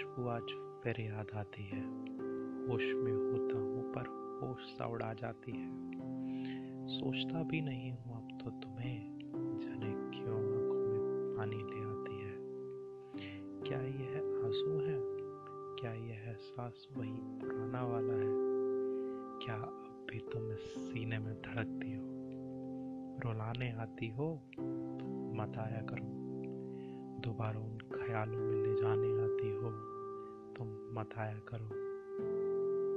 खुशबू आज फिर याद आती है। होश में होता हूँ, पर होश सा उड़ा जाती है। सोचता भी नहीं हूँ अब तो तुम्हें, जाने क्यों आँखों में पानी ले आती है। क्या यह आँसू है? क्या यह एहसास वही पुराना वाला है? क्या अब भी तुम इस सीने में धड़कती हो? रुलाने आती हो? मत आया करो। दोबारा उन ख्यालों में ले जाने आती हो, तुम मत आया करो।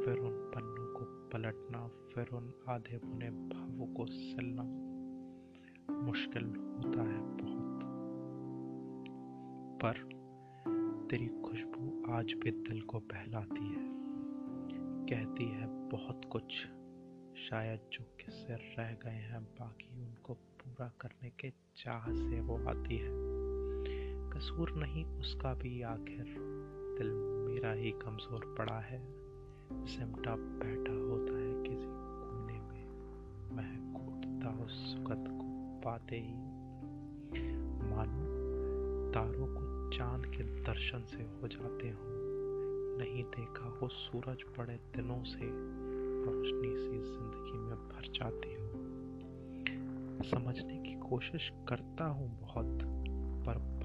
फिर उन पन्नों को पलटना, फिर उन आधे बुने भावों को सिलना मुश्किल होता है बहुत। पर तेरी खुशबू आज भी दिल को बहलाती है। कहती है बहुत कुछ, शायद जो किससे रह गए हैं बाकी उनको पूरा करने के चाह से वो आती है। कसूर नहीं, उसका भी आखिर दिल मेरा ही कमज़ोर पड़ा है। सिमटा बैठा होता है किसी कोने में। महक उठता उस सुगत को पाते ही। मानो तारों को चाँद के दर्शन से हो जाते हो। नहीं देखा हो सूरज बड़े दिनों से, रोशनी सी ज़िंदगी में भर जाती हो। समझने की कोशिश करता हूँ बहुत, पर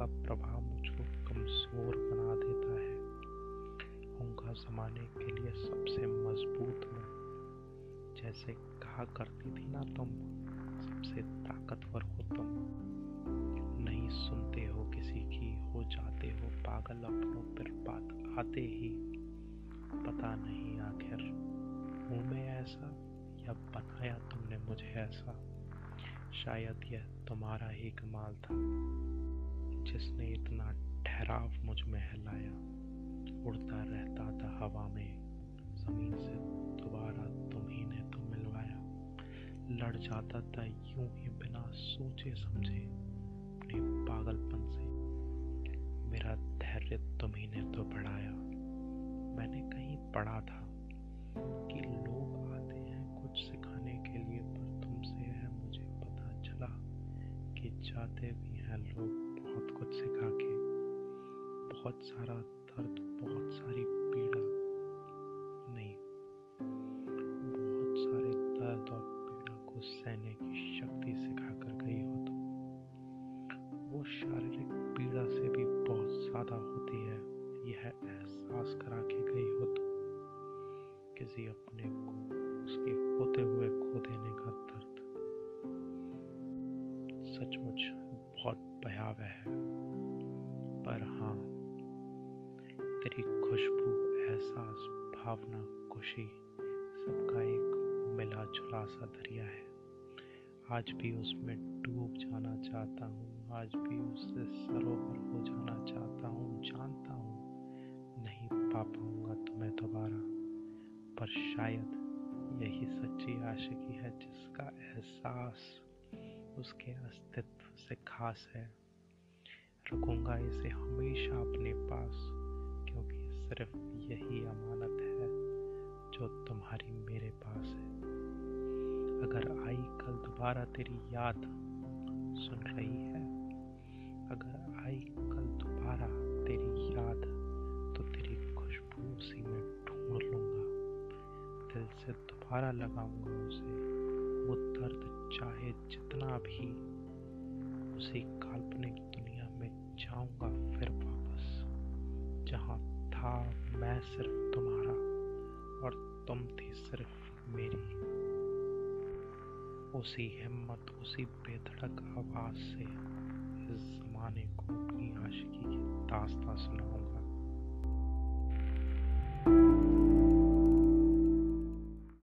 का प्रभाव मुझको कमज़ोर बना देता है। होंगे जमाने के लिए सबसे मज़बूत हूँ जैसे कहा करती थी ना तुम, सबसे ताकतवर हो तुम। नहीं सुनते हो किसी की, हो जाते हो पागल अपनों पर बात, आते ही। पता नहीं आखिर, हूँ मैं ऐसा या बनाया तुमने मुझे ऐसा? शायद यह तुम्हारा ही कमाल था। जिसने इतना ठहराव मुझमें हिलाया, उड़ता रहता था हवा में, ज़मीन से दोबारा तुम्ही ने तो मिलवाया। लड़ जाता था यूँ ही बिना सोचे समझे, अपने पागलपन से। मेरा धैर्य तुम्ही ने तो बढ़ाया। मैंने कहीं पढ़ा था कि लोग आते हैं कुछ सिखाने के लिए, पर तुमसे है मुझे पता चला कि जाते भी हैं लोग। बहुत कुछ सिखा के, बहुत सारा दर्द, बहुत सारी पीड़ा, नहीं, बहुत सारे दर्द और पीड़ा को सहने की शक्ति सिखा कर गई हो तो वो शारीरिक पीड़ा से भी बहुत ज़्यादा होती है, यह एहसास करा के गई हो तो किसी अपने को उसके होते हुए खो देने का दर्द। सचमुच भयावह है। पर हाँ तेरी खुशबू, एहसास, भावना, खुशी सबका एक मिला जुला सा दरिया है। आज भी उसमें डूब जाना चाहता हूँ। आज भी उससे सरोवर हो जाना चाहता हूँ। जानता हूँ, नहीं पा पाऊँगा तुम्हें दोबारा। पर शायद यही सच्ची आशिकी है जिसका एहसास उसके अस्तित्व से खास है। रखूँगा इसे हमेशा अपने पास, क्योंकि सिर्फ़ यही अमानत है जो तुम्हारी मेरे पास है। अगर आई कल दोबारा तेरी याद सुन रही है, अगर आई कल दोबारा तेरी याद तो तेरी खुशबू उसी में ढूंढ लूँगा। दिल से दोबारा लगाऊँगा उसे, वो दर्द चाहे जितना भी उसी काल्पनिक दुनिया में जाऊँगा फिर वापस, जहाँ था मैं सिर्फ़ तुम्हारा और तुम थी सिर्फ़ मेरी। उसी हिम्मत, उसी बेधड़क आवाज़ से इस जमाने को अपनी आशिकी की दास्ता सुनाऊँगा।